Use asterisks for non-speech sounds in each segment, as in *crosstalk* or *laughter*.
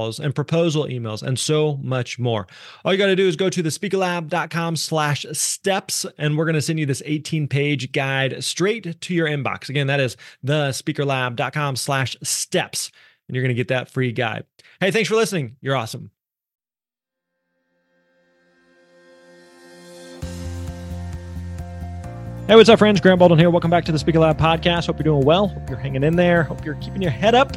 calls and proposal emails and so much more. All you got to do is go to thespeakerlab.com slash steps and we're going to send you this 18 page guide straight to your inbox. Again, that is thespeakerlab.com slash steps and you're going to get that free guide. Hey, thanks for listening. You're awesome. Hey, what's up, friends? Grant Baldwin here. Welcome back to the Speaker Lab podcast. Hope you're doing well. Hope you're hanging in there. Hope you're keeping your head up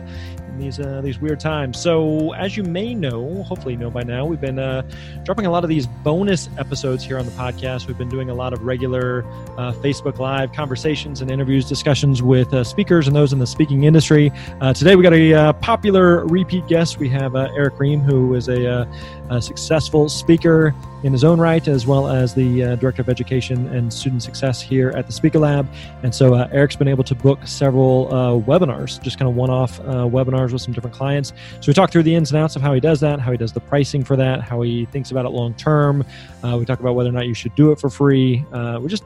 in these uh, these weird times. So, as you may know, hopefully know by now, we've been uh, dropping a lot of these bonus episodes here on the podcast. We've been doing a lot of regular uh, Facebook Live conversations and interviews, discussions with uh, speakers and those in the speaking industry. Uh, today, we got a uh, popular repeat guest. We have Erick Rheam, who is a, a, successful speaker in his own right, as well as the director of education and student success here at the Speaker Lab. And so, Erick's been able to book several webinars, just kind of one-off webinars webinars with some different clients. So we talk through the ins and outs of how he does that, how he does the pricing for that, how he thinks about it long term. Uh, we talk about whether or not you should do it for free. Uh, we just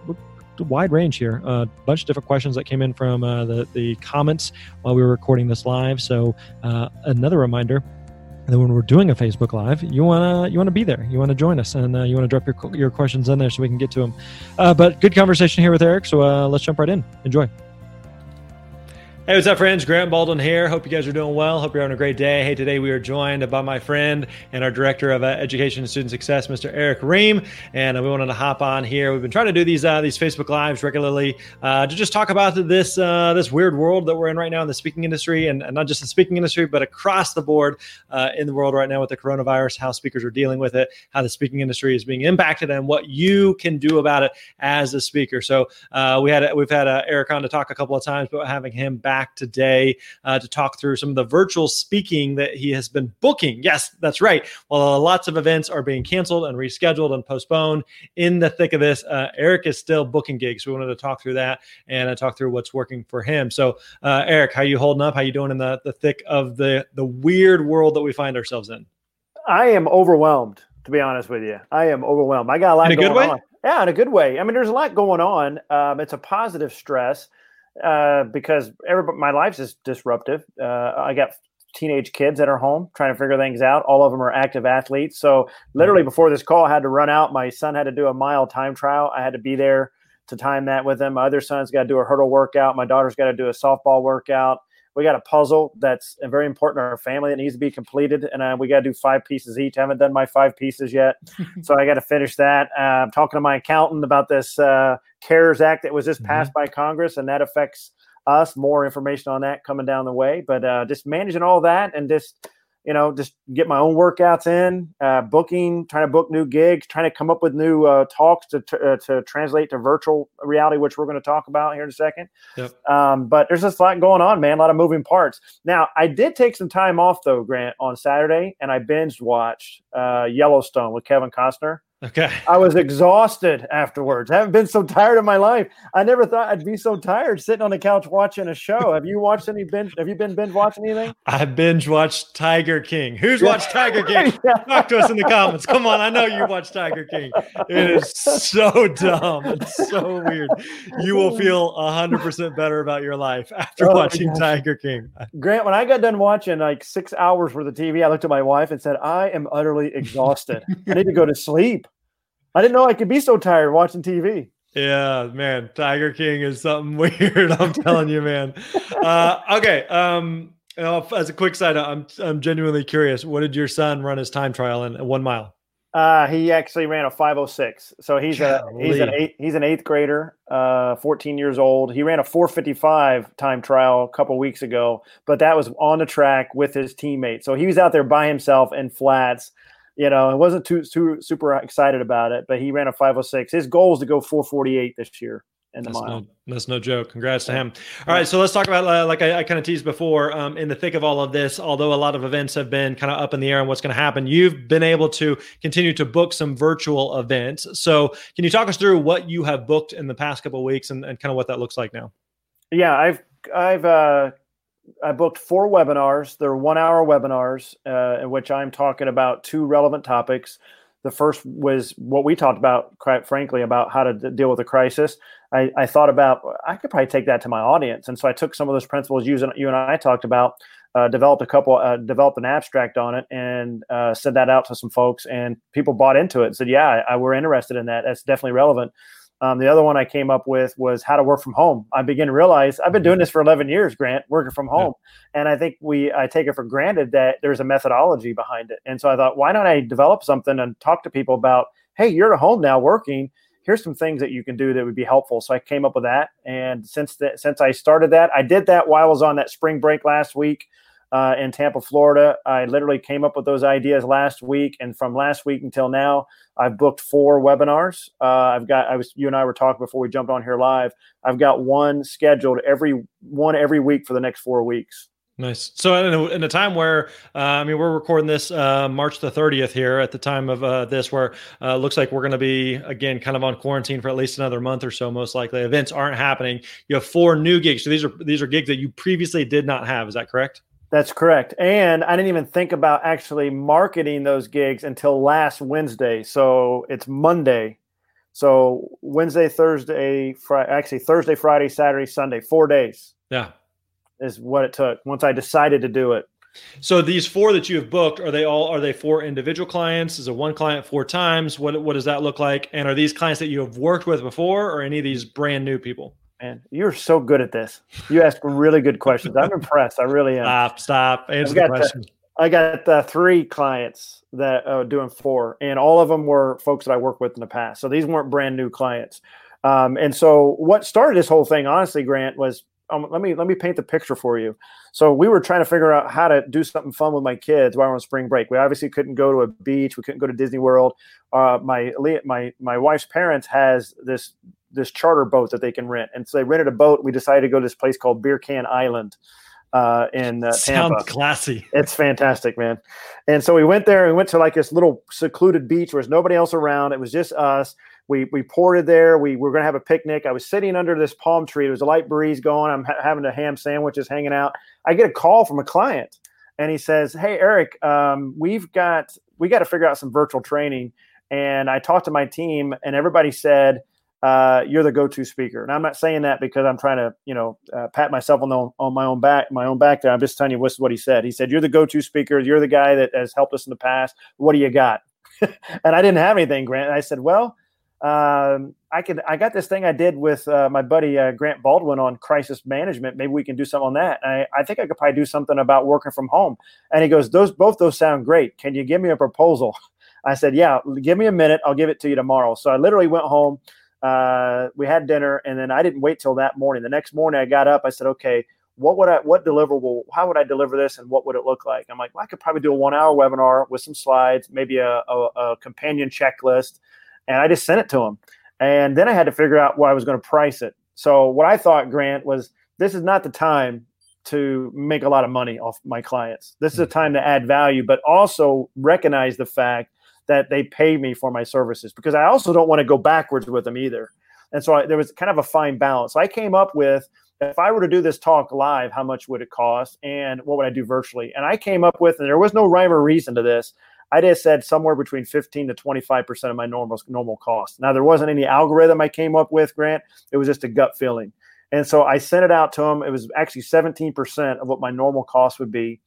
a wide range here. A uh, bunch of different questions that came in from uh, the the comments while we were recording this live. So uh, another reminder and then when we're doing a Facebook Live, you wanna you wanna be there. You wanna join us, and uh, you wanna drop your your questions in there so we can get to them. Uh, but good conversation here with Erick. So uh, let's jump right in. Enjoy. Hey, what's up, friends? Grant Baldwin here. Hope you guys are doing well. Hope you're having a great day. Hey, today we are joined by my friend and our director of uh, education and student success, Mr. Erick Rheam, and uh, we wanted to hop on here. We've been trying to do these uh, these Facebook lives regularly uh, to just talk about this uh, this weird world that we're in right now in the speaking industry, and, and not just the speaking industry, but across the board uh, in the world right now with the coronavirus. How speakers are dealing with it, how the speaking industry is being impacted, and what you can do about it as a speaker. So we had we've had Eric on to talk a couple of times, but having him back back today uh, to talk through some of the virtual speaking that he has been booking. Yes, that's right. While lots of events are being canceled and rescheduled and postponed, in the thick of this, uh, Erick is still booking gigs. We wanted to talk through that and uh, talk through what's working for him. So, uh, Erick, how you holding up? How you doing in the the thick of the the weird world that we find ourselves in? I am overwhelmed to be honest with you. I am overwhelmed. I got a lot in a going good way? on. Yeah, in a good way. I mean, there's a lot going on. Um, it's a positive stress uh, because everybody, my life's is disruptive. Uh, I got teenage kids that are home trying to figure things out. All of them are active athletes. So literally mm-hmm. before this call, I had to run out. My son had to do a mile time trial. I had to be there to time that with him. My other son's got to do a hurdle workout. My daughter's got to do a softball workout. We got a puzzle that's very important to our family that needs to be completed, and uh, we got to do five pieces each. I haven't done my five pieces yet, *laughs* so I got to finish that. Uh, I'm talking to my accountant about this uh, CARES Act that was just mm-hmm. passed by Congress, and that affects us. More information on that coming down the way, but uh, just managing all that and just you know, just get my own workouts in, uh, booking, trying to book new gigs, trying to come up with new uh, talks to, to, uh, to, translate to virtual reality, which we're going to talk about here in a second. Yep. Um, but there's just a lot going on, man, a lot of moving parts. Now, I did take some time off, though, Grant, on Saturday, and I binge watched uh, Yellowstone with Kevin Costner. Okay. I was exhausted afterwards. I haven't been so tired in my life. I never thought I'd be so tired sitting on the couch watching a show. Have you watched any binge? Have you been binge watching anything? I binge watched Tiger King. Who's yeah. watched Tiger *laughs* King? yeah. Talk to us in the comments. Come on, I know you watched Tiger King. It is so dumb. It's so weird. You will feel hundred percent better about your life after oh watching Tiger King. Grant, when I got done watching like six hours worth of TV, I looked at my wife and said, "I am utterly exhausted. I need to go to sleep." I didn't know I could be so tired watching TV. Yeah, man, Tiger King is something *laughs* weird. I'm telling you, man. Uh, okay. Um, as a quick side, I'm I'm genuinely curious. What did your son run his time trial in one mile? Uh, he actually ran a 506. So he's Golly. a he's an eight, he's an eighth grader, uh, 14 years old. He ran a 455 time trial a couple weeks ago, but that was on the track with his teammate. So he was out there by himself in flats you know, I wasn't too, too super excited about it, but he ran a 506. His goal is to go 448 this year. in the that's mile. No, that's no joke. Congrats to him. All right, so let's talk about uh, like I, I kind of teased before. Um, in the thick of all of this, although a lot of events have been kind of up in the air and what's going to happen, you've been able to continue to book some virtual events. So, can you talk us through what you have booked in the past couple of weeks and, and kind of what that looks like now? Yeah, I've I've uh, I booked four webinars. They're one hour webinars uh, in which I'm talking about two relevant topics. The first was what we talked about, quite frankly, about how to d- deal with a crisis. I, I, thought about I could probably take that to my audience, and so I took some of those principles you, you and I talked about, uh, developed a couple, uh, developed an abstract on it, and uh, sent that out to some folks, and people bought into it and said, "Yeah, I, we're interested in that. That's definitely relevant." Um, the other one I came up with was how to work from home. I began to realize I've been doing this for 11 years, Grant, working from home. Yeah. And I think we, I take it for granted that there's a methodology behind it. And so I thought, why don't I develop something and talk to people about, hey, you're at home now working. Here's some things that you can do that would be helpful. So I came up with that. And since that, since I started that, I did that while I was on that spring break last week uh, in Tampa, Florida. I literally came up with those ideas last week, and from last week until now, I've booked four webinars. Uh, I've got I was you and I were talking before we jumped on here live. I've got one scheduled every one every week for the next four weeks. Nice. So, in a, in a time where, uh, I mean, we're recording this uh, March the 30th here at the time of uh, this, where uh, looks like we're going to be, again, kind of on quarantine for at least another month or so, most likely. Events aren't happening. You have four new gigs. So, these are these are gigs that you previously did not have. Is that correct? That's correct. And I didn't even think about actually marketing those gigs until last Wednesday. So it's Monday. So Wednesday, Thursday, Friday, actually Thursday, Friday, Saturday, Sunday, four days. Yeah. Is what it took once I decided to do it. So these four that you have booked, are they all are they for individual clients? Is it one client four times? What what does that look like? And are these clients that you have worked with before or any of these brand new people? Man, you're so good at this. You ask really good questions. I'm impressed. I really am. Stop, stop. Answer the question. The, I got uh, three clients that are uh, doing four, and all of them were folks that I worked with in the past. So these weren't brand new clients. Um, and so what started this whole thing, honestly, Grant, was um, let me let me paint the picture for you. So we were trying to figure out how to do something fun with my kids while we're on spring break. We obviously couldn't go to a beach. We couldn't go to Disney World. Uh, my my my wife's parents has this this charter boat that they can rent. And so they rented a boat. We decided to go to this place called Beer Can Island uh, in uh, Tampa. Sounds classy. It's fantastic, man. And so we went there and we went to like this little secluded beach where there's nobody else around. It was just us. We we ported there. We, we were going to have a picnic. I was sitting under this palm tree. There was a light breeze going. I'm ha- having a ham sandwich, just hanging out. I get a call from a client, and he says, "Hey, Erick, um, we've got we got to figure out some virtual training." And I talked to my team, and everybody said uh, you're the go-to speaker. And I'm not saying that because I'm trying to, you know, uh, pat myself on the, on my own back, my own back there. I'm just telling you what's what he said. He said, "You're the go-to speaker. You're the guy that has helped us in the past. What do you got?" *laughs* and I didn't have anything, Grant. And I said, "Well, um, I could. I got this thing I did with uh, my buddy uh, Grant Baldwin on crisis management. Maybe we can do something on that. I, I think I could probably do something about working from home." And he goes, "Those both those sound great. Can you give me a proposal?" *laughs* I said, "Yeah, give me a minute. I'll give it to you tomorrow." So I literally went home uh, we had dinner, and then I didn't wait till that morning. The next morning, I got up. I said, "Okay, what would I, what deliverable? How would I deliver this, and what would it look like?" I'm like, well, I could probably do a one-hour webinar with some slides, maybe a, a, a companion checklist, and I just sent it to him. And then I had to figure out where I was going to price it. So what I thought, Grant, was this is not the time to make a lot of money off my clients. This is a time to add value, but also recognize the fact that they pay me for my services because I also don't want to go backwards with them either. And so I, there was kind of a fine balance. So I came up with if I were to do this talk live, how much would it cost and what would I do virtually? And I came up with, and there was no rhyme or reason to this. I just said somewhere between 15 to 25% of my normal normal cost. Now there wasn't any algorithm I came up with, Grant. It was just a gut feeling. And so I sent it out to them. It was actually 17% of what my normal cost would be.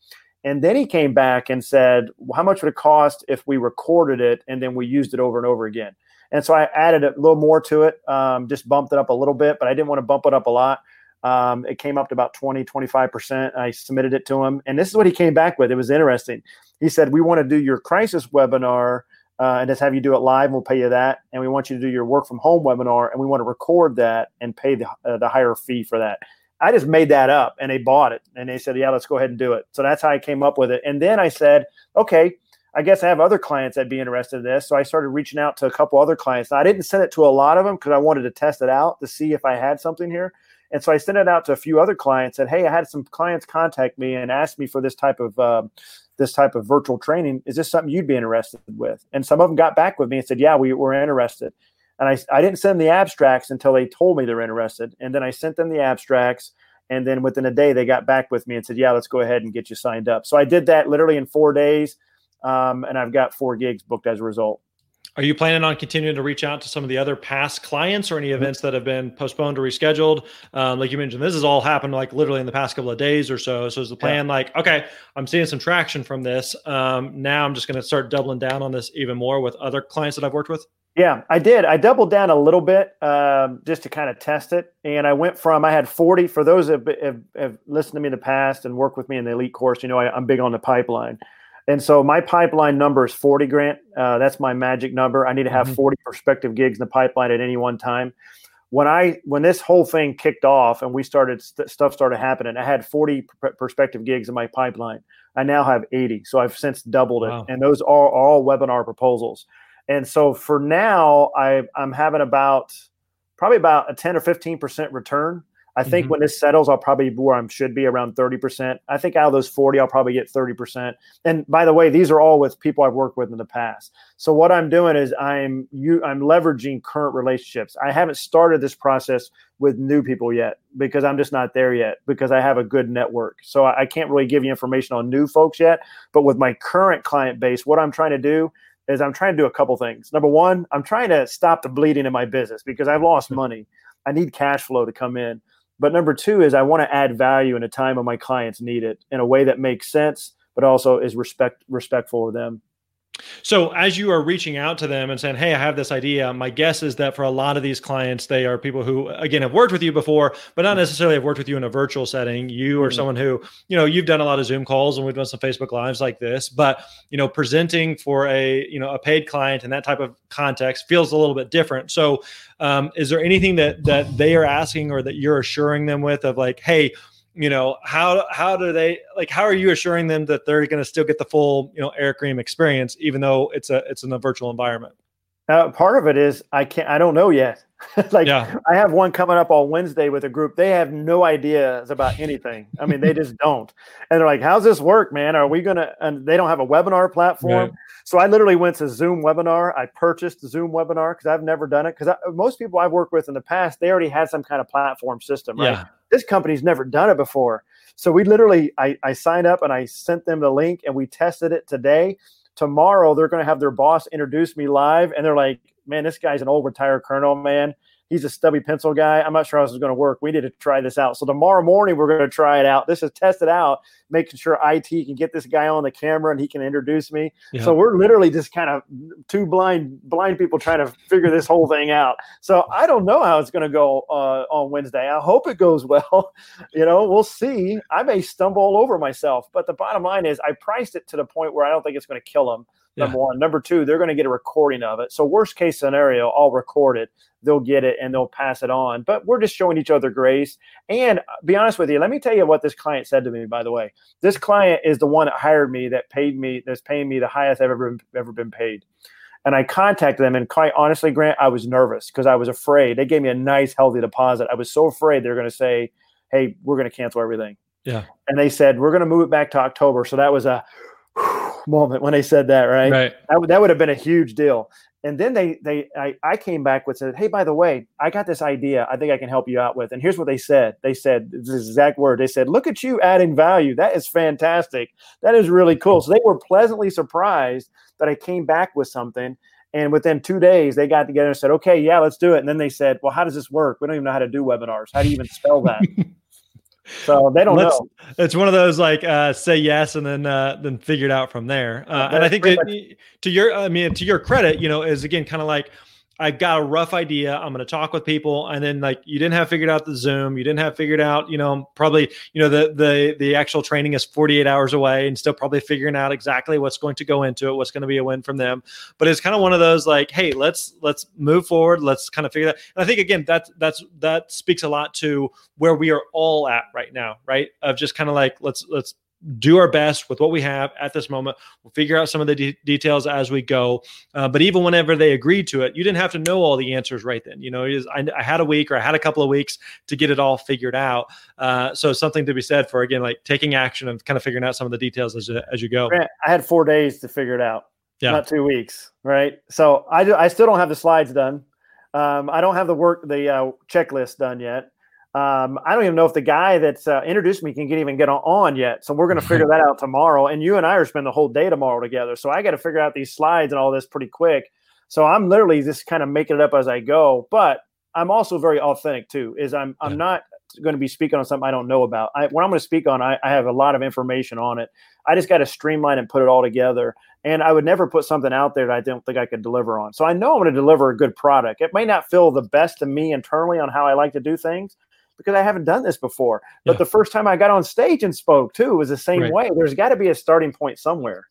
And then he came back and said, well, How much would it cost if we recorded it and then we used it over and over again? And so I added a little more to it, um, just bumped it up a little bit, but I didn't want to bump it up a lot. Um, it came up to about 20, 25%. I submitted it to him. And this is what he came back with. It was interesting. He said, We want to do your crisis webinar uh, and just have you do it live. And we'll pay you that. And we want you to do your work from home webinar and we want to record that and pay the, uh, the higher fee for that. I just made that up and they bought it and they said, yeah, let's go ahead and do it. So that's how I came up with it. And then I said, okay, I guess I have other clients that'd be interested in this. So I started reaching out to a couple other clients. Now, I didn't send it to a lot of them because I wanted to test it out to see if I had something here. And so I sent it out to a few other clients. And said, "Hey, I had some clients contact me and ask me for this type of uh, this type of virtual training. Is this something you'd be interested with?" And some of them got back with me and said, "Yeah, we were interested." And I, I didn't send the abstracts until they told me they're interested. And then I sent them the abstracts. And then within a day, they got back with me and said, Yeah, let's go ahead and get you signed up. So I did that literally in four days. Um, and I've got four gigs booked as a result. Are you planning on continuing to reach out to some of the other past clients or any events that have been postponed or rescheduled? Um, like you mentioned, this has all happened like literally in the past couple of days or so. So is the plan yeah. like, okay, I'm seeing some traction from this. Um, now I'm just going to start doubling down on this even more with other clients that I've worked with? Yeah, I did. I doubled down a little bit um, just to kind of test it. And I went from, I had 40, for those that have, have, have, listened to me in the past and worked with me in the elite course, you know, I, I'm big on the pipeline. And so my pipeline number is 40 grant. Uh, that's my magic number. I need to have mm-hmm. 40 prospective gigs in the pipeline at any one time. When I when this whole thing kicked off and we started st- stuff started happening, I had 40 pr- prospective gigs in my pipeline. I now have 80, so I've since doubled it, wow. and those are, all webinar proposals. And so for now, I, I'm having about probably about a 10 or 15 percent return I think mm-hmm. when this settles, I'll probably be where I should be around 30%. I think out of those 40, I'll probably get 30%. And by the way, these are all with people I've worked with in the past. So what I'm doing is I'm you I'm leveraging current relationships. I haven't started this process with new people yet because I'm just not there yet because I have a good network. So I, I can't really give you information on new folks yet. But with my current client base, what I'm trying to do is I'm trying to do a couple things. Number one, I'm trying to stop the bleeding in my business because I've lost money. I need cash flow to come in. But number two is I want to add value in a time when my clients need it in a way that makes sense, but also is respect respectful of them. So, as you are reaching out to them and saying, Hey, I have this idea, my guess is that for a lot of these clients, they are people who, again, have worked with you before, but not necessarily have worked with you in a virtual setting. You are mm-hmm. someone who, you know, you've done a lot of Zoom calls and we've done some Facebook Lives like this, but, you know, presenting for a, you know, a paid client in that type of context feels a little bit different. So, um, is there anything that, that they are asking or that you're assuring them with of like, Hey, you know how how do they like how are you assuring them that they're going to still get the full you know Erick Rheam experience even though it's a it's in a virtual environment? Uh, part of it is i can't i don't know yet. *laughs* Like yeah. i have one coming up on wednesday with a group. They have no ideas about anything. I mean they just don't. And they're like how's this work man? Are we gonna and they don't have a webinar platform. Right. so i literally went to zoom webinar. I purchased zoom webinar because i've never done it. Because most people i've worked with in the past they already had some kind of platform system right? Yeah this company's never done it before. So we literally, I, I signed up and I sent them the link and we tested it today. Tomorrow they're going to have their boss introduce me live, and they're like, "Man, this guy's an old retired colonel, man he's a stubby pencil guy. I'm not sure how this is going to work. We need to try this out. So tomorrow morning we're going to try it out. This is tested out, making sure IT can get this guy on the camera and he can introduce me. Yeah. So we're literally just kind of two blind blind people trying to figure this whole thing out. So I don't know how it's going to go uh, on Wednesday. I hope it goes *laughs* well. you know, we'll see. I may stumble all over myself, but the bottom line is I priced it to the point where I don't think it's going to kill them. Number yeah. one. Number two, they're going to get a recording of it. So worst case scenario, I'll record it they'll get it and they'll pass it on. But we're just showing each other grace. And uh, be honest with you, let me tell you what this client said to me, by the way. This client is the one that hired me, that paid me, that's paying me the highest I've ever, ever been paid. And I contacted them, and quite honestly, Grant, I was nervous because I was afraid. They gave me a nice, healthy deposit. I was so afraid they're going to say, "Hey, we're going to cancel everything." Yeah. And they said we're going to move it back to October. So that was a *sighs* moment when they said that, right? Right. That, that would have been a huge deal. And then they they I, I came back with said hey by the way i got this idea i think i can help you out with. And here's what they said. They said this exact word. They said look at you adding value. That is fantastic. That is really cool. So they were pleasantly surprised that i came back with something. And within two days they got together and said okay yeah let's do it. And then they said well how does this work? We don't even know how to do webinars. How do you even spell that *laughs* So they don't Let's, know. It's one of those like uh, say yes and then uh, then figure it out from there. Uh, and I think that, to your I mean to your credit, you know, is again kind of like I've got a rough idea. I'm going to talk with people, and then like you didn't have figured out the Zoom, you didn't have figured out, you know, probably you know the the the actual training is 48 hours away, and still probably figuring out exactly what's going to go into it, what's going to be a win from them. But it's kind of one of those like, hey, let's let's move forward, let's kind of figure that. And I think again, that's that's that speaks a lot to where we are all at right now, right? Of just kind of like let's let's do our best with what we have at this moment. We'll figure out some of the de- details as we go. Uh, but even whenever they agreed to it, you didn't have to know all the answers right then. You know, is, I, I, had a week or I had a couple of weeks to get it all figured out. Uh, so something to be said for again, like taking action and kind of figuring out some of the details as as you go. I had four days to figure it out. Yeah. Not two weeks, right? So I do, I still don't have the slides done. Um, I don't have the work the uh, checklist done yet. Um, I don't even know if the guy that's uh, introduced me can get even get on, on yet. So we're going to figure that out *laughs* tomorrow. And you and I are spending the whole day tomorrow together. So I got to figure out these slides and all this pretty quick. So I'm literally just kind of making it up as I go. But I'm also very authentic too. Is I'm I'm not going to be speaking on something I don't know about. I, what I'm going to speak on, I, I have a lot of information on it. I just got to streamline and put it all together. And I would never put something out there that I don't think I could deliver on. So I know I'm going to deliver a good product. It may not feel the best to me internally on how I like to do things, because I haven't done this before. But yeah. the first time I got on stage and spoke too was the same right. way. There's got to be a starting point somewhere.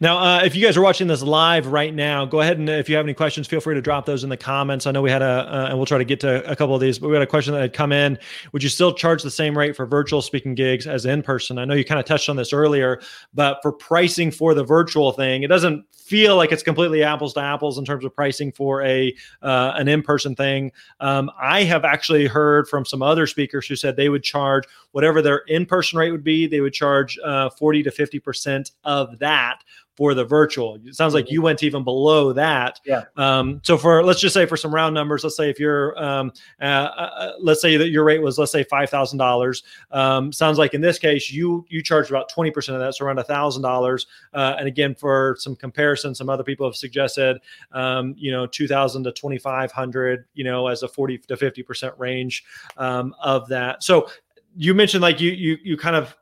Now, uh, if you guys are watching this live right now, go ahead and if you have any questions, feel free to drop those in the comments. I know we had a, uh, and we'll try to get to a couple of these, but we had a question that had come in. Would you still charge the same rate for virtual speaking gigs as in person? I know you kind of touched on this earlier, but for pricing for the virtual thing, it doesn't feel like it's completely apples to apples in terms of pricing for a uh, an in person thing. Um, I have actually heard from some other speakers who said they would charge whatever their in person rate would be, they would charge uh, 40 to 50 percent of that for the virtual. It sounds like mm-hmm. you went even below that. Yeah. Um, so for let's just say for some round numbers, let's say if you're um, uh, uh, uh let's say that your rate was let's say five thousand um, dollars. Sounds like in this case you you charged about twenty percent of that, so around a thousand dollars. Uh, and again, for some comparison, some other people have suggested um, you know two thousand to twenty five hundred, you know, as a forty to fifty percent range um, of that. So you mentioned like you you you kind of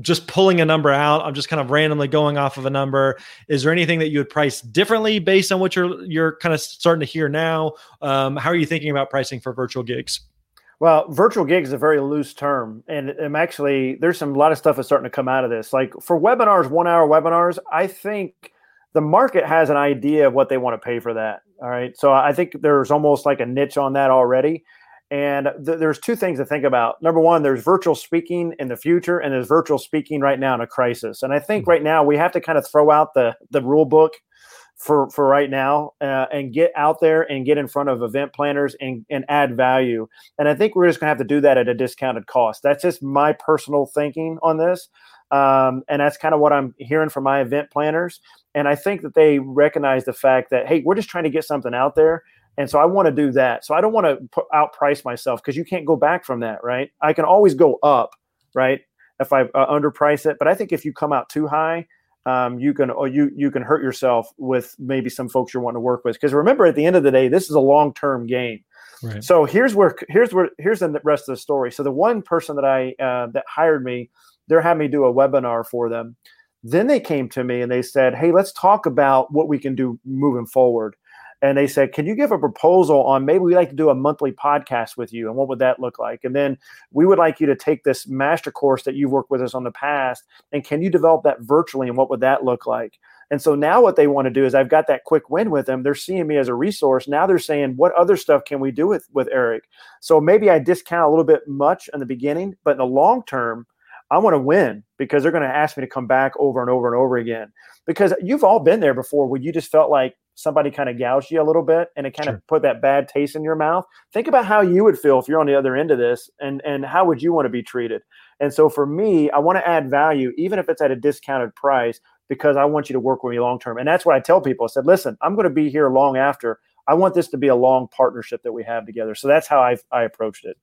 just pulling a number out. I'm just kind of randomly going off of a number. Is there anything that you would price differently based on what you're you're kind of starting to hear now? Um, how are you thinking about pricing for virtual gigs? Well virtual gigs is a very loose term and i'm actually there's some a lot of stuff that's starting to come out of this. Like for webinars one hour webinars i think the market has an idea of what they want to pay for that all right? So i think there's almost like a niche on that already and th- there's two things to think about. Number one, there's virtual speaking in the future, and there's virtual speaking right now in a crisis. And I think mm-hmm. right now we have to kind of throw out the the rule book for for right now uh, and get out there and get in front of event planners and and add value. And I think we're just gonna have to do that at a discounted cost. That's just my personal thinking on this. Um, and that's kind of what I'm hearing from my event planners. And I think that they recognize the fact that, hey, we're just trying to get something out there. And so I want to do that. So I don't want to put, outprice myself because you can't go back from that, right? I can always go up, right? If I uh, underprice it, but I think if you come out too high, um, you can or you you can hurt yourself with maybe some folks you're wanting to work with. Because remember, at the end of the day, this is a long term game. Right. So here's where here's where here's the rest of the story. So the one person that I uh, that hired me, they're having me do a webinar for them. Then they came to me and they said, "Hey, let's talk about what we can do moving forward." And they said, "Can you give a proposal on maybe we'd like to do a monthly podcast with you, and what would that look like? And then we would like you to take this master course that you've worked with us on the past, and can you develop that virtually, and what would that look like?" And so now what they want to do is I've got that quick win with them. They're seeing me as a resource. Now they're saying, what other stuff can we do with with Erick? So maybe I discount a little bit much in the beginning, but in the long term, I want to win because they're going to ask me to come back over and over and over again. Because you've all been there before when you just felt like somebody kind of gouged you a little bit and it kind sure. of put that bad taste in your mouth think about how you would feel if you're on the other end of this and and how would you want to be treated? And so for me i want to add value even if it's at a discounted price because i want you to work with me long term. And that's what i tell people. I said listen i'm going to be here long after. I want this to be a long partnership that we have together. So that's how i i approached it.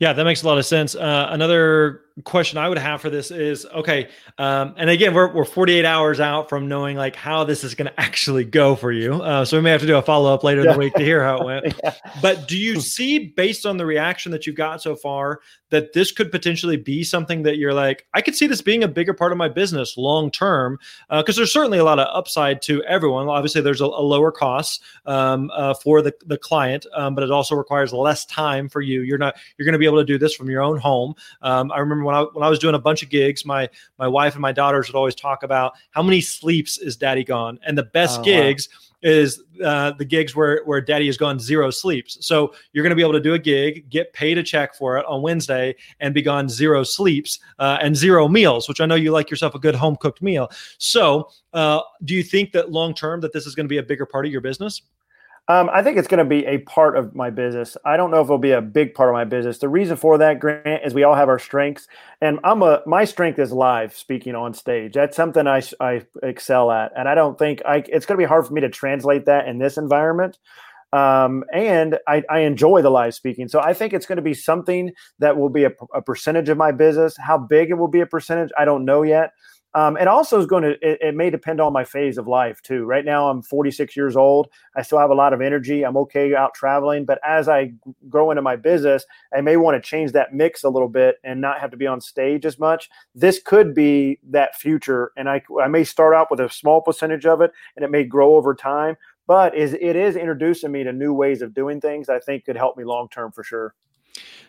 Yeah, that makes a lot of sense. Uh, another question I would have for this is okay. Um, and again, we're, we're 48 hours out from knowing like how this is going to actually go for you. Uh, so we may have to do a follow up later yeah. in the week to hear how it went. *laughs* yeah. But do you see, based on the reaction that you've got so far, that this could potentially be something that you're like, I could see this being a bigger part of my business long term? Because uh, there's certainly a lot of upside to everyone. Obviously, there's a, a lower cost um, uh, for the, the client, um, but it also requires less time for you. You're not, you're going to be able to do this from your own home. Um, I remember remember when I when I was doing a bunch of gigs, my my wife and my daughters would always talk about how many sleeps is daddy gone, and the best oh, gigs. Wow is uh, the gigs where where daddy has gone zero sleeps. So you're going to be able to do a gig, get paid a check for it on Wednesday, and be gone zero sleeps uh, and zero meals, which I know you like yourself a good home cooked meal. So uh, do you think that long term that this is going to be a bigger part of your business? Um, I think it's going to be a part of my business. I don't know if it'll be a big part of my business. The reason for that, Grant, is we all have our strengths, and I'm a my strength is live speaking on stage. That's something I I excel at, and I don't think I. It's going to be hard for me to translate that in this environment. Um, and I, I, enjoy the live speaking. So I think it's going to be something that will be a, a percentage of my business. How big it will be a percentage, I don't know yet. Um, and also is going to it, it, may depend on my phase of life too. Right now, I'm 46 years old. I still have a lot of energy. I'm okay out traveling, but as I grow into my business, I may want to change that mix a little bit and not have to be on stage as much. This could be that future, and I I may start out with a small percentage of it, and it may grow over time. But is it is introducing me to new ways of doing things. I think could help me long term for sure.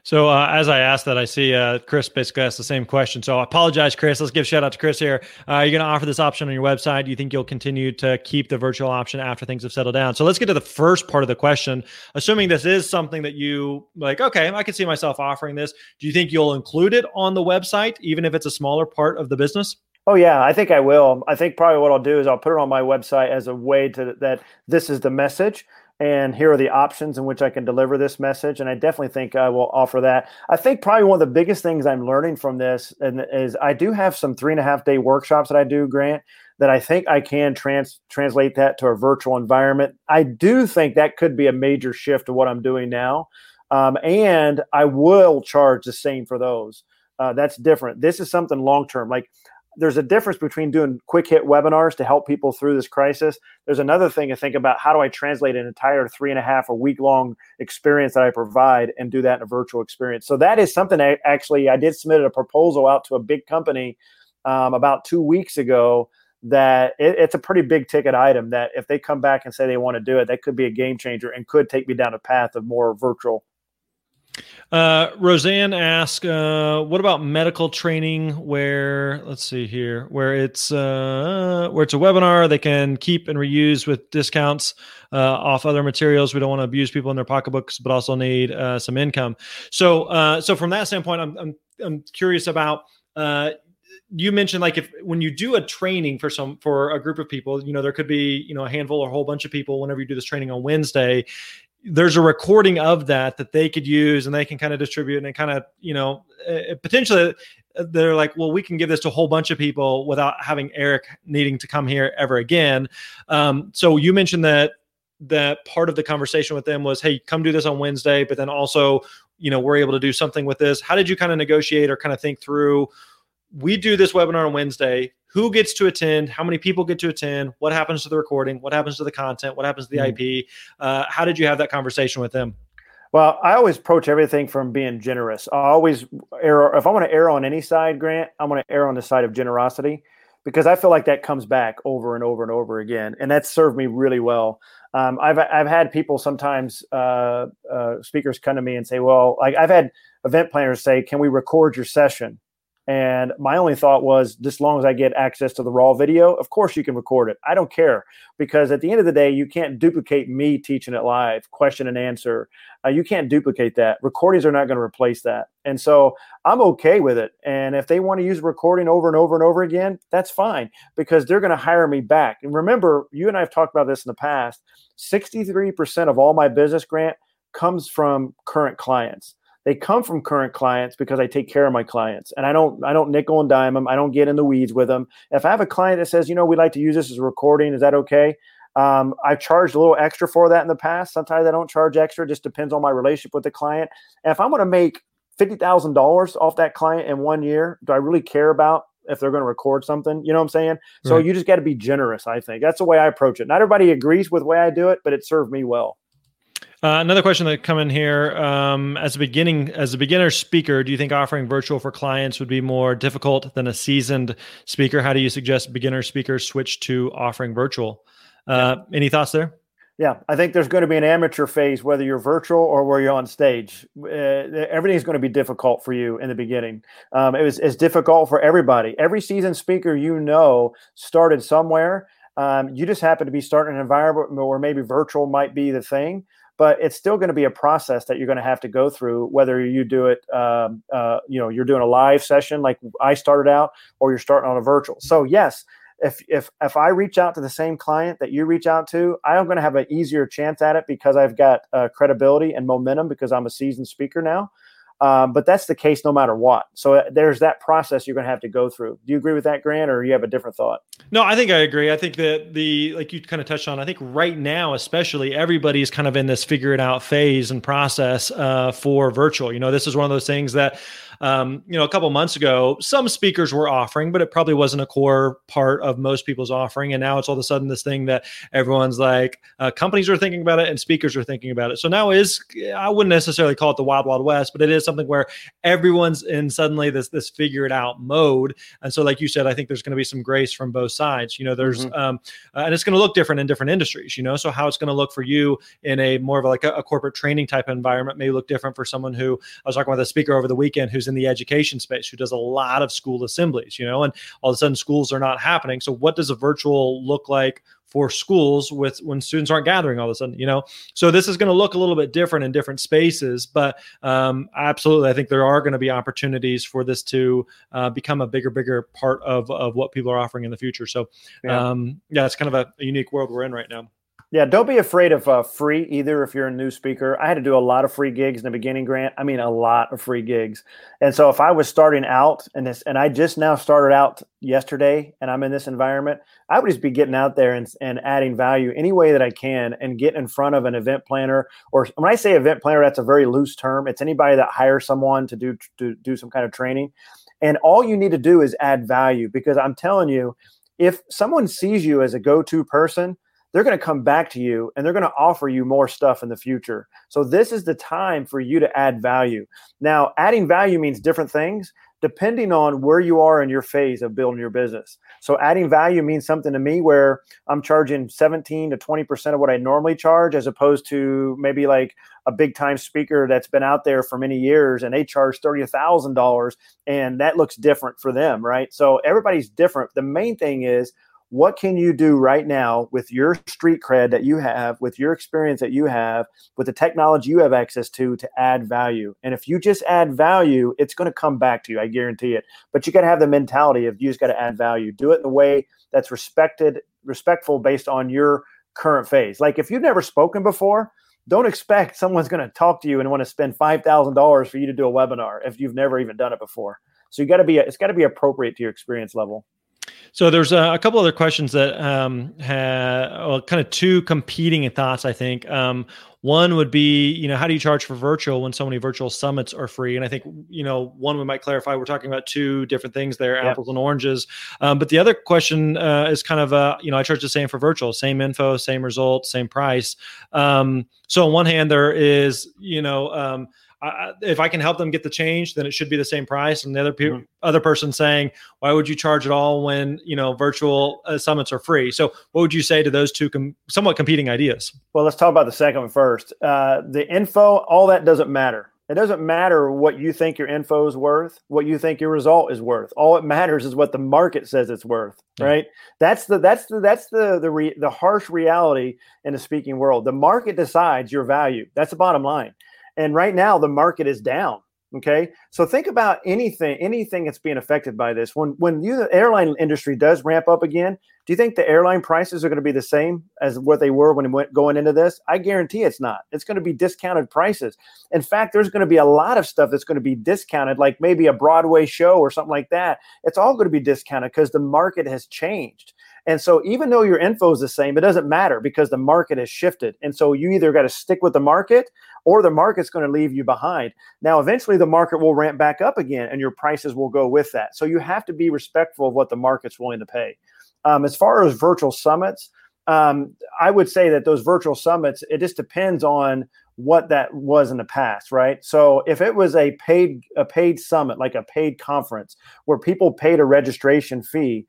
So uh, as I asked that, I see uh, Chris basically asked the same question. So I apologize, Chris. Let's give shout out to Chris here. Uh, are you going to offer this option on your website? Do you think you'll continue to keep the virtual option after things have settled down? So let's get to the first part of the question. Assuming this is something that you like, okay, I can see myself offering this. Do you think you'll include it on the website, even if it's a smaller part of the business? Oh yeah, I think I will. I think probably what I'll do is I'll put it on my website as a way to that this is the message and here are the options in which I can deliver this message. And I definitely think I will offer that. I think probably one of the biggest things I'm learning from this and is I do have some three and a half day workshops that I do, Grant, that I think I can trans translate that to a virtual environment. I do think that could be a major shift to what I'm doing now. Um, and I will charge the same for those. Uh, that's different. This is something long term. Like there's a difference between doing quick hit webinars to help people through this crisis. There's another thing to think about how do I translate an entire three and a half, a week long experience that I provide and do that in a virtual experience. So that is something I actually I did submit a proposal out to a big company um, about two weeks ago that it, it's a pretty big ticket item that if they come back and say they want to do it, that could be a game changer and could take me down a path of more virtual uh, Roseanne asks, uh, "What about medical training? Where let's see here, where it's uh, where it's a webinar they can keep and reuse with discounts uh, off other materials. We don't want to abuse people in their pocketbooks, but also need uh, some income. So, uh, so from that standpoint, I'm I'm, I'm curious about." You mentioned like if when you do a training for some for a group of people you know there could be you know a handful or a whole bunch of people whenever you do this training on wednesday there's a recording of that that they could use and they can kind of distribute and kind of you know uh, potentially uh, they're like well we can give this to a whole bunch of people without having eric needing to come here ever again. Um, so you mentioned that that part of the conversation with them was hey come do this on wednesday but then also you know we're able to do something with this. How did you kind of negotiate or kind of think through we do this webinar on wednesday who gets to attend, how many people get to attend, what happens to the recording, what happens to the content, what happens to the mm-hmm. IP. Uh, how did you have that conversation with them? Well, I always approach everything from being generous. I always err if I want to err on any side, Grant, I'm going to err on the side of generosity because I feel like that comes back over and over and over again, and that's served me really well. Um, I've I've had people sometimes uh, uh, speakers come to me and say, "Well, like I've had event planners say, can we record your session?" And my only thought was, just long as I get access to the raw video, of course you can record it. I don't care because at the end of the day, you can't duplicate me teaching it live, question and answer. Uh, you can't duplicate that. Recordings are not going to replace that. And so I'm okay with it. And if they want to use recording over and over and over again, that's fine because they're going to hire me back. And remember, you and I have talked about this in the past 63% of all my business grant comes from current clients they come from current clients because I take care of my clients and I don't I don't nickel and dime them. I don't get in the weeds with them. If I have a client that says, you know, we'd like to use this as a recording, is that okay? Um, I've charged a little extra for that in the past. Sometimes I don't charge extra. It Just depends on my relationship with the client. And if I'm going to make fifty thousand dollars off that client in one year, do I really care about if they're going to record something? You know what I'm saying? Right. So you just got to be generous. I think that's the way I approach it. Not everybody agrees with the way I do it, but it served me well. Uh, another question that come in here: um, as a beginning, as a beginner speaker, do you think offering virtual for clients would be more difficult than a seasoned speaker? How do you suggest beginner speakers switch to offering virtual? Uh, any thoughts there? Yeah, I think there's going to be an amateur phase, whether you're virtual or where you're on stage. Uh, everything's going to be difficult for you in the beginning. Um, it was it's difficult for everybody. Every seasoned speaker you know started somewhere. Um, you just happen to be starting an environment where maybe virtual might be the thing, but it's still going to be a process that you're going to have to go through. Whether you do it, um, uh, you know, you're doing a live session like I started out, or you're starting on a virtual. So yes, if if if I reach out to the same client that you reach out to, I'm going to have an easier chance at it because I've got uh, credibility and momentum because I'm a seasoned speaker now. Um, but that's the case no matter what. So uh, there's that process you're going to have to go through. Do you agree with that, Grant, or you have a different thought? No, I think I agree. I think that the like you kind of touched on. I think right now, especially, everybody's kind of in this figure it out phase and process uh, for virtual. You know, this is one of those things that um, you know, a couple months ago, some speakers were offering, but it probably wasn't a core part of most people's offering. And now it's all of a sudden this thing that everyone's like, uh, companies are thinking about it and speakers are thinking about it. So now is, I wouldn't necessarily call it the wild, wild west, but it is something where everyone's in suddenly this, this figure it out mode. And so, like you said, I think there's going to be some grace from both sides. You know, there's, mm-hmm. um, uh, and it's going to look different in different industries, you know, so how it's going to look for you in a more of like a, a corporate training type environment may look different for someone who I was talking with a speaker over the weekend who's in the education space who does a lot of school assemblies, you know, and all of a sudden schools are not happening. So what does a virtual look like for schools with when students aren't gathering all of a sudden, you know? So this is going to look a little bit different in different spaces, but um, absolutely, I think there are going to be opportunities for this to uh, become a bigger, bigger part of, of what people are offering in the future. So yeah, um, yeah it's kind of a, a unique world we're in right now. Yeah, don't be afraid of uh, free either if you're a new speaker. I had to do a lot of free gigs in the beginning, Grant. I mean, a lot of free gigs. And so if I was starting out and this, and I just now started out yesterday and I'm in this environment, I would just be getting out there and, and adding value any way that I can and get in front of an event planner. Or when I say event planner, that's a very loose term. It's anybody that hires someone to do, to do some kind of training. And all you need to do is add value because I'm telling you, if someone sees you as a go-to person, they're going to come back to you and they're going to offer you more stuff in the future. So this is the time for you to add value. Now, adding value means different things depending on where you are in your phase of building your business. So adding value means something to me where I'm charging 17 to 20% of what I normally charge as opposed to maybe like a big time speaker that's been out there for many years and they charge $30,000 and that looks different for them, right? So everybody's different. The main thing is what can you do right now with your street cred that you have, with your experience that you have, with the technology you have access to to add value? And if you just add value, it's going to come back to you. I guarantee it. But you got to have the mentality of you just got to add value. Do it in a way that's respected, respectful based on your current phase. Like if you've never spoken before, don't expect *laughs* someone's going to talk to you and want to spend five thousand dollars for you to do a webinar if you've never even done it before. So you got to be it's got to be appropriate to your experience level. So there's a, a, couple other questions that um, have well, kind of two competing thoughts. I think um, one would be, you know, how do you charge for virtual when so many virtual summits are free? And I think, you know, one we might clarify. We're talking about two different things there, yeah. apples and oranges. Um, but the other question uh, is kind of, uh, you know, I charge the same for virtual, same info, same result, same price. Um, so on one hand, there is, you know um, I, if I can help them get the change, then it should be the same price. And the other pe- mm-hmm. other person saying, why would you charge at all when you know virtual uh, summits are free? So, what would you say to those two com- somewhat competing ideas? Well, let's talk about the second one first. Uh, the info, all that doesn't matter. It doesn't matter what you think your info is worth, what you think your result is worth. All it matters is what the market says it's worth, yeah. right? That's the that's the that's the the re, the harsh reality in the speaking world. The market decides your value. That's the bottom line. And right now the market is down. Okay. So think about anything, anything that's being affected by this. When when you, the airline industry does ramp up again, do you think the airline prices are going to be the same as what they were when it went going into this? I guarantee it's not. It's going to be discounted prices. In fact, there's going to be a lot of stuff that's going to be discounted, like maybe a Broadway show or something like that. It's all going to be discounted because the market has changed. And so even though your info is the same, it doesn't matter because the market has shifted. And so you either got to stick with the market or the market's going to leave you behind. Now, eventually the market will ramp back up again and your prices will go with that. So you have to be respectful of what the market's willing to pay. Um, as far as virtual summits, um, I would say that those virtual summits, it just depends on what that was in the past, right? So if it was a paid a paid summit, like a paid conference where people paid a registration fee,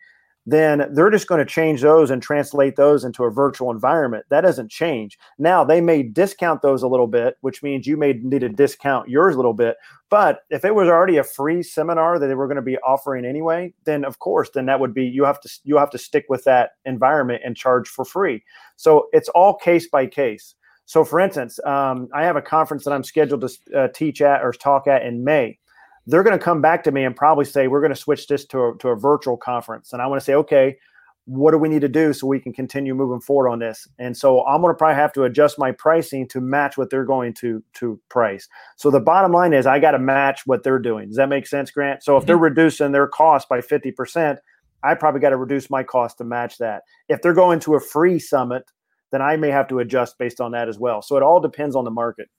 then they're just going to change those and translate those into a virtual environment. That doesn't change. Now they may discount those a little bit, which means you may need to discount yours a little bit. But if it was already a free seminar that they were going to be offering anyway, then of course, then that would be you have to you have to stick with that environment and charge for free. So it's all case by case. So, for instance, um, I have a conference that I'm scheduled to uh, teach at or talk at in May they're going to come back to me and probably say, we're going to switch this to a, to a virtual conference. And I want to say, okay, what do we need to do so we can continue moving forward on this? And so I'm going to probably have to adjust my pricing to match what they're going to to price. So the bottom line is I got to match what they're doing. Does that make sense, Grant? So if they're mm-hmm. reducing their cost by 50%, I probably got to reduce my cost to match that. If they're going to a free summit, then I may have to adjust based on that as well. So it all depends on the market.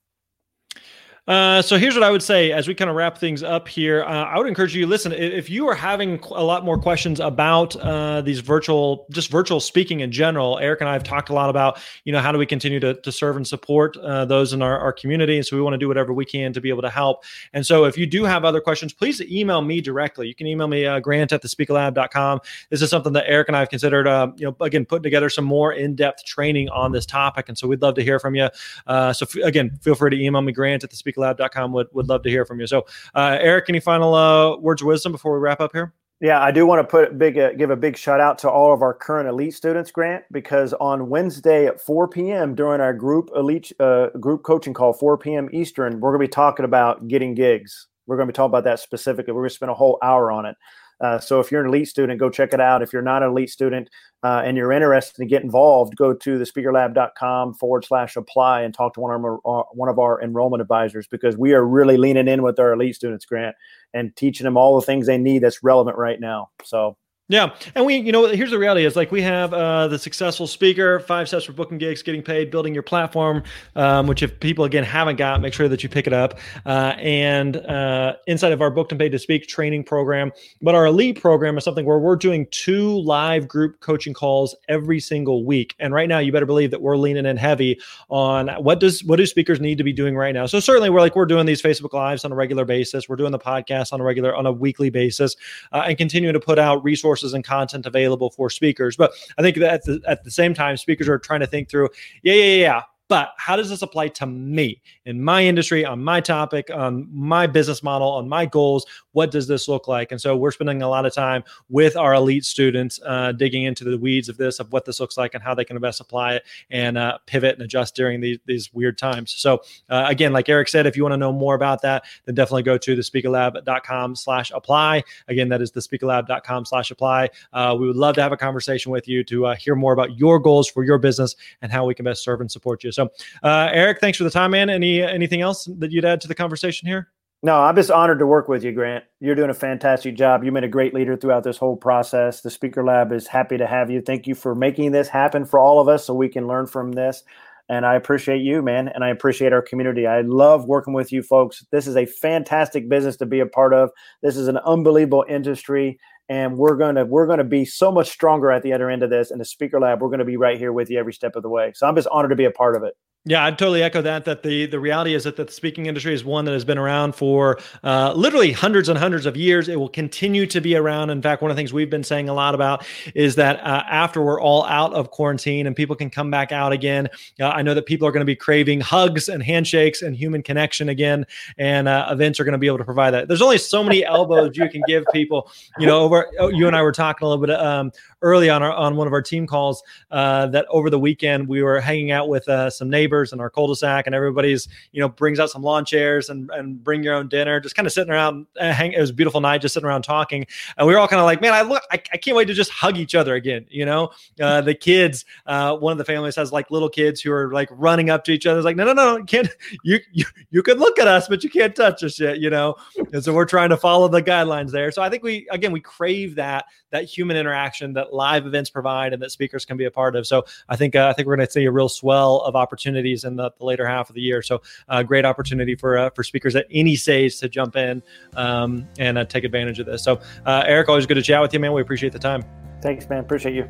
Uh, so here's what I would say as we kind of wrap things up here. Uh, I would encourage you listen if you are having a lot more questions about uh, these virtual, just virtual speaking in general. Erick and I have talked a lot about you know how do we continue to, to serve and support uh, those in our, our community, and so we want to do whatever we can to be able to help. And so if you do have other questions, please email me directly. You can email me uh, Grant at thespeakerlab.com. This is something that Erick and I have considered. You know, again, putting together some more in depth training on this topic, and so we'd love to hear from you. so f- again, feel free to email me Grant at thespeakerlab.com speakerlab.com would, would love to hear from you. So, uh, Erick, any final uh, words of wisdom before we wrap up here? Yeah, I do want to put big uh, give a big shout out to all of our current elite students, Grant, because on Wednesday at 4 p.m. during our group elite uh, group coaching call, 4 p.m. Eastern, we're going to be talking about getting gigs. We're going to be talking about that specifically. We're going to spend a whole hour on it. Uh, so if you're an elite student, go check it out. If you're not an elite student uh, and you're interested to get involved, go to thespeakerlab.com forward slash apply and talk to one of our uh, one of our enrollment advisors because we are really leaning in with our elite students, Grant, and teaching them all the things they need that's relevant right now. So yeah, and we, you know, here's the reality: is like we have uh, the successful speaker, five steps for booking gigs, getting paid, building your platform. Um, which, if people again haven't got, make sure that you pick it up. Uh, and uh, inside of our booked and paid to speak training program, but our elite program is something where we're doing two live group coaching calls every single week. And right now, you better believe that we're leaning in heavy on what does what do speakers need to be doing right now. So certainly, we're like we're doing these Facebook lives on a regular basis. We're doing the podcast on a regular on a weekly basis, uh, and continuing to put out resources resources and content available for speakers. But I think that at the, at the same time, speakers are trying to think through, yeah, yeah, yeah but how does this apply to me in my industry, on my topic, on my business model, on my goals? What does this look like? And so we're spending a lot of time with our elite students, uh, digging into the weeds of this, of what this looks like, and how they can best apply it and uh, pivot and adjust during these, these weird times. So uh, again, like Erick said, if you want to know more about that, then definitely go to thespeakerlab.com slash apply. Again, that is thespeakerlab.com slash apply. Uh, we would love to have a conversation with you to uh, hear more about your goals for your business and how we can best serve and support you. So, uh, Erick, thanks for the time, man. Any anything else that you'd add to the conversation here? No, I'm just honored to work with you, Grant. You're doing a fantastic job. You've been a great leader throughout this whole process. The Speaker Lab is happy to have you. Thank you for making this happen for all of us so we can learn from this. And I appreciate you, man. And I appreciate our community. I love working with you folks. This is a fantastic business to be a part of. This is an unbelievable industry and we're gonna we're gonna be so much stronger at the other end of this. And the Speaker Lab, we're gonna be right here with you every step of the way. So I'm just honored to be a part of it. Yeah, I'd totally echo that. That the the reality is that the speaking industry is one that has been around for uh, literally hundreds and hundreds of years. It will continue to be around. In fact, one of the things we've been saying a lot about is that uh, after we're all out of quarantine and people can come back out again, uh, I know that people are going to be craving hugs and handshakes and human connection again, and uh, events are going to be able to provide that. There's only so many elbows you can give people. You know, over oh, you and I were talking a little bit um, early on our, on one of our team calls uh, that over the weekend we were hanging out with uh, some neighbors neighbors and our cul-de-sac and everybody's you know brings out some lawn chairs and, and bring your own dinner just kind of sitting around uh, hang it was a beautiful night just sitting around talking. And we were all kind of like man i look I, I can't wait to just hug each other again you know? *laughs* Uh, the kids uh, one of the families has like little kids who are like running up to each other it's like no no no you can't *laughs* you, you you can look at us but you can't touch us yet you know? And so we're trying to follow the guidelines there. So i think we again we crave that that human interaction that live events provide and that speakers can be a part of. So i think uh, i think we're going to see a real swell of opportunity opportunities in the, the later half of the year. So, uh, great opportunity for uh, for speakers at any stage to jump in um, and uh, take advantage of this. So, uh, Erick, always good to chat with you, man. We appreciate the time. Thanks, man. Appreciate you.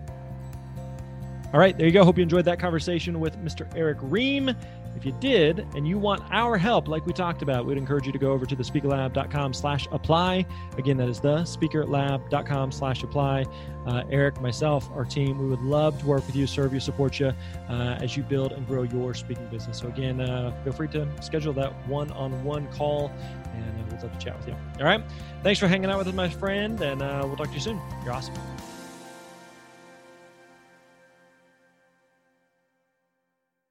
All right, there you go. Hope you enjoyed that conversation with Mr. Erick Rheam. If you did and you want our help, like we talked about, we'd encourage you to go over to the speakerlab.com slash apply. Again, that is the speakerlab.com slash apply. Uh, Erick, myself, our team, we would love to work with you, serve you, support you uh, as you build and grow your speaking business. So again, uh, feel free to schedule that one-on-one call and uh, we'd love to chat with you. All right. Thanks for hanging out with us, my friend, and uh, we'll talk to you soon. You're awesome.